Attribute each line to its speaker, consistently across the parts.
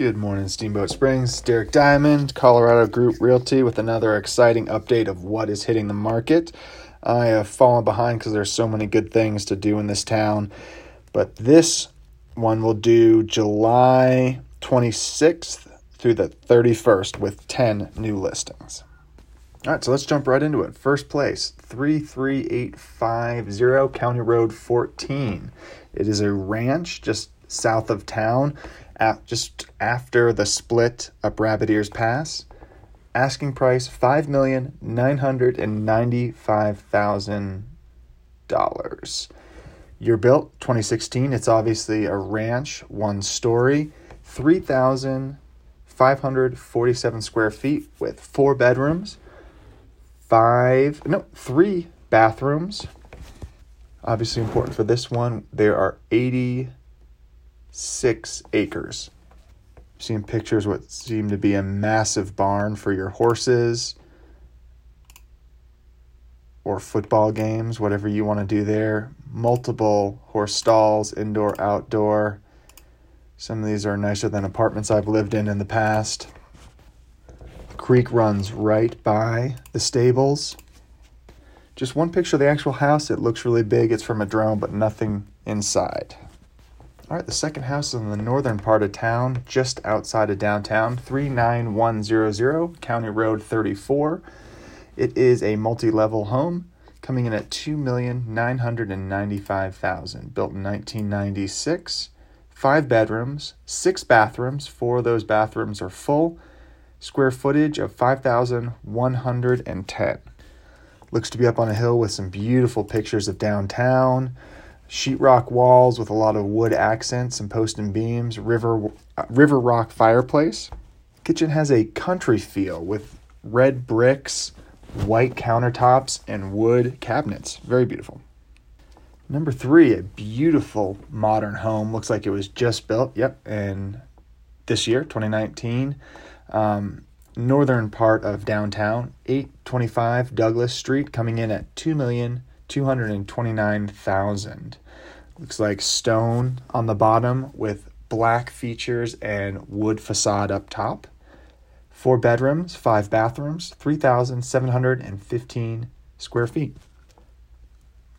Speaker 1: Good morning, Steamboat Springs. Derek Diamond, Colorado Group Realty, with another exciting update of what is hitting the market. I have fallen behind because there's so many good things to do in this town, but this one will do July 26th through the 31st with 10 new listings. All right, so let's jump right into it. First place, 33850 County Road 14. It is a ranch just south of town just after the split up Rabbit Ears Pass. Asking price five million nine hundred and ninety five thousand dollars. Year built 2016. It's obviously a ranch, one story, 3,547 square feet with four bedrooms, five, no, three bathrooms. Obviously important for this one. There are 80 six acres. Seeing pictures what seem to be a massive barn for your horses or football games, whatever you want to do there. Multiple horse stalls, indoor, outdoor. Some of these are nicer than apartments I've lived in in the past. The creek runs right by the stables. Just one picture of the actual house. It looks really big. It's from a drone, but nothing inside. All right, the second house is in the northern part of town, just outside of downtown, 39100 County Road 34. It is a multi level home coming in at 2,995,000, built in 1996. Five bedrooms, six bathrooms. Four of those bathrooms are full. Square footage of 5,110. Looks to be up on a hill with some beautiful pictures of downtown sheetrock walls with a lot of wood accents and post and beams, river uh, river rock fireplace. Kitchen has a country feel with red bricks, white countertops, and wood cabinets. Very beautiful. Number three, a beautiful modern home. Looks like it was just built. Yep, and this year, 2019. Um, northern part of downtown, 825 Douglas Street, coming in at two million 229,000. Looks like stone on the bottom with black features and wood facade up top. Four bedrooms, five bathrooms, 3,715 square feet.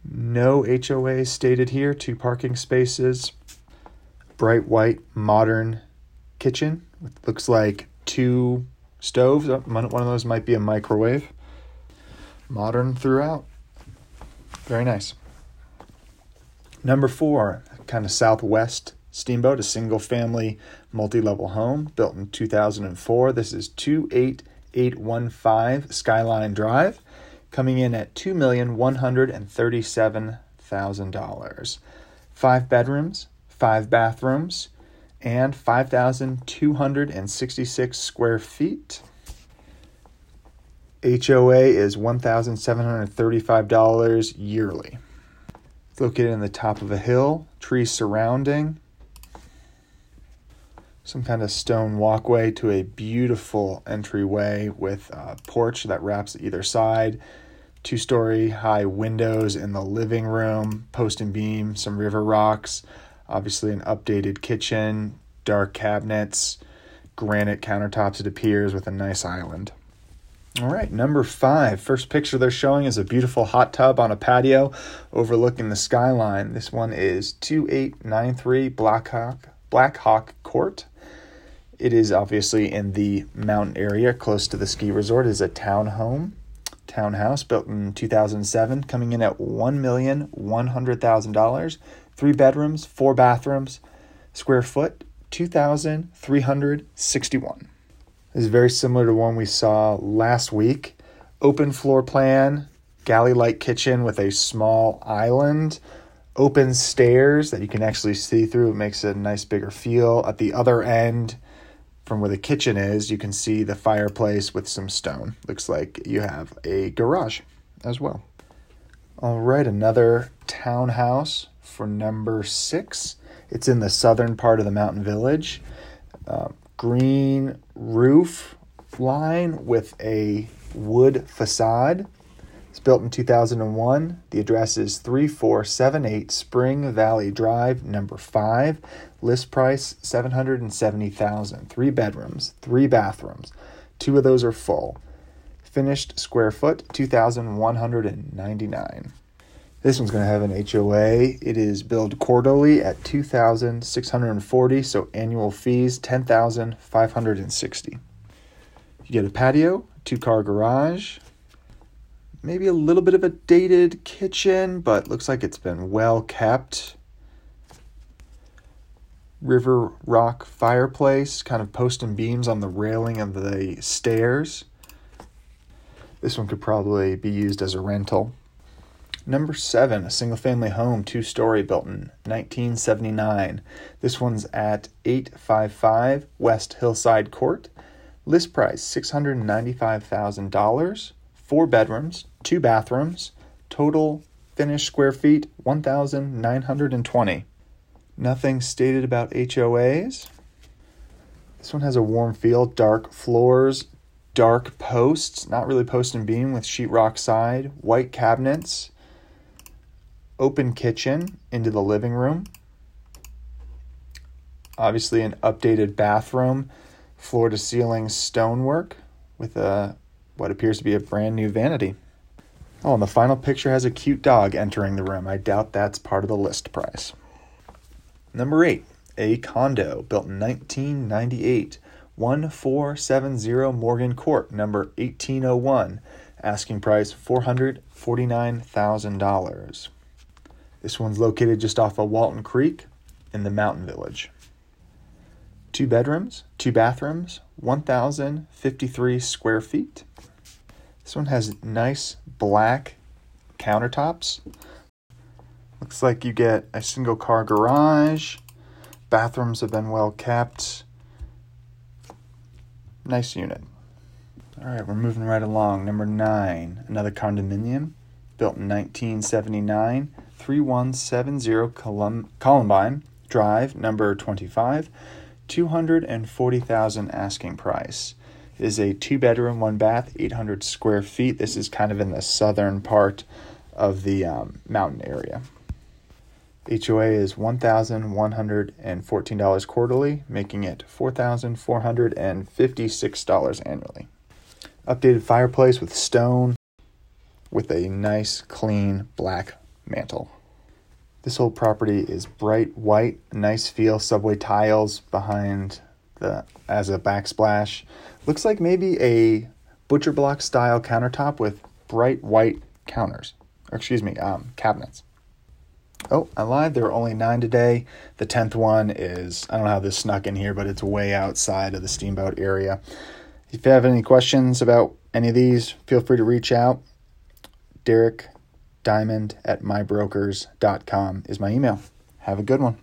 Speaker 1: No HOA stated here, two parking spaces, bright white modern kitchen. Looks like two stoves. One of those might be a microwave. Modern throughout. Very nice. Number four, kind of southwest steamboat, a single family multi level home built in 2004. This is 28815 Skyline Drive, coming in at $2,137,000. Five bedrooms, five bathrooms, and 5,266 square feet. HOA is $1,735 yearly. It's located in the top of a hill, trees surrounding, some kind of stone walkway to a beautiful entryway with a porch that wraps either side, two story high windows in the living room, post and beam, some river rocks, obviously an updated kitchen, dark cabinets, granite countertops, it appears, with a nice island. All right, number five. First picture they're showing is a beautiful hot tub on a patio overlooking the skyline. This one is 2893 Blackhawk, Blackhawk Court. It is obviously in the mountain area close to the ski resort. It is a townhome, townhouse built in 2007, coming in at $1,100,000. Three bedrooms, four bathrooms, square foot, 2,361 is very similar to one we saw last week. Open floor plan, galley like kitchen with a small island, open stairs that you can actually see through. It makes it a nice bigger feel. At the other end, from where the kitchen is, you can see the fireplace with some stone. Looks like you have a garage as well. All right, another townhouse for number six. It's in the southern part of the mountain village. Uh, green roof line with a wood facade. It's built in 2001. The address is 3478 Spring Valley Drive, number 5. List price 770,000. 3 bedrooms, 3 bathrooms. Two of those are full. Finished square foot 2199. This one's going to have an HOA. It is billed quarterly at 2640, so annual fees 10560. You get a patio, two-car garage, maybe a little bit of a dated kitchen, but looks like it's been well kept. River rock fireplace, kind of post and beams on the railing of the stairs. This one could probably be used as a rental. Number seven, a single family home, two story, built in 1979. This one's at 855 West Hillside Court. List price $695,000. Four bedrooms, two bathrooms. Total finished square feet 1,920. Nothing stated about HOAs. This one has a warm feel, dark floors, dark posts, not really post and beam with sheetrock side, white cabinets open kitchen into the living room. Obviously, an updated bathroom, floor to ceiling stonework with a what appears to be a brand new vanity. Oh, and the final picture has a cute dog entering the room. I doubt that's part of the list price. Number eight, a condo built in 1998, 1470 Morgan Court, number 1801. Asking price $449,000. This one's located just off of Walton Creek in the Mountain Village. Two bedrooms, two bathrooms, 1,053 square feet. This one has nice black countertops. Looks like you get a single car garage. Bathrooms have been well kept. Nice unit. All right, we're moving right along. Number nine, another condominium built in 1979. 3170 Colum- Columbine Drive, number 25, 240,000 asking price. It is a two bedroom, one bath, 800 square feet. This is kind of in the southern part of the um, mountain area. HOA is $1,114 quarterly, making it $4,456 annually. Updated fireplace with stone with a nice, clean black mantle. This whole property is bright white, nice feel, subway tiles behind the as a backsplash. Looks like maybe a butcher block style countertop with bright white counters. Or excuse me, um, cabinets. Oh, I lied. There are only nine today. The tenth one is I don't know how this snuck in here, but it's way outside of the steamboat area. If you have any questions about any of these, feel free to reach out. Derek diamond at mybrokers.com is my email. Have a good one.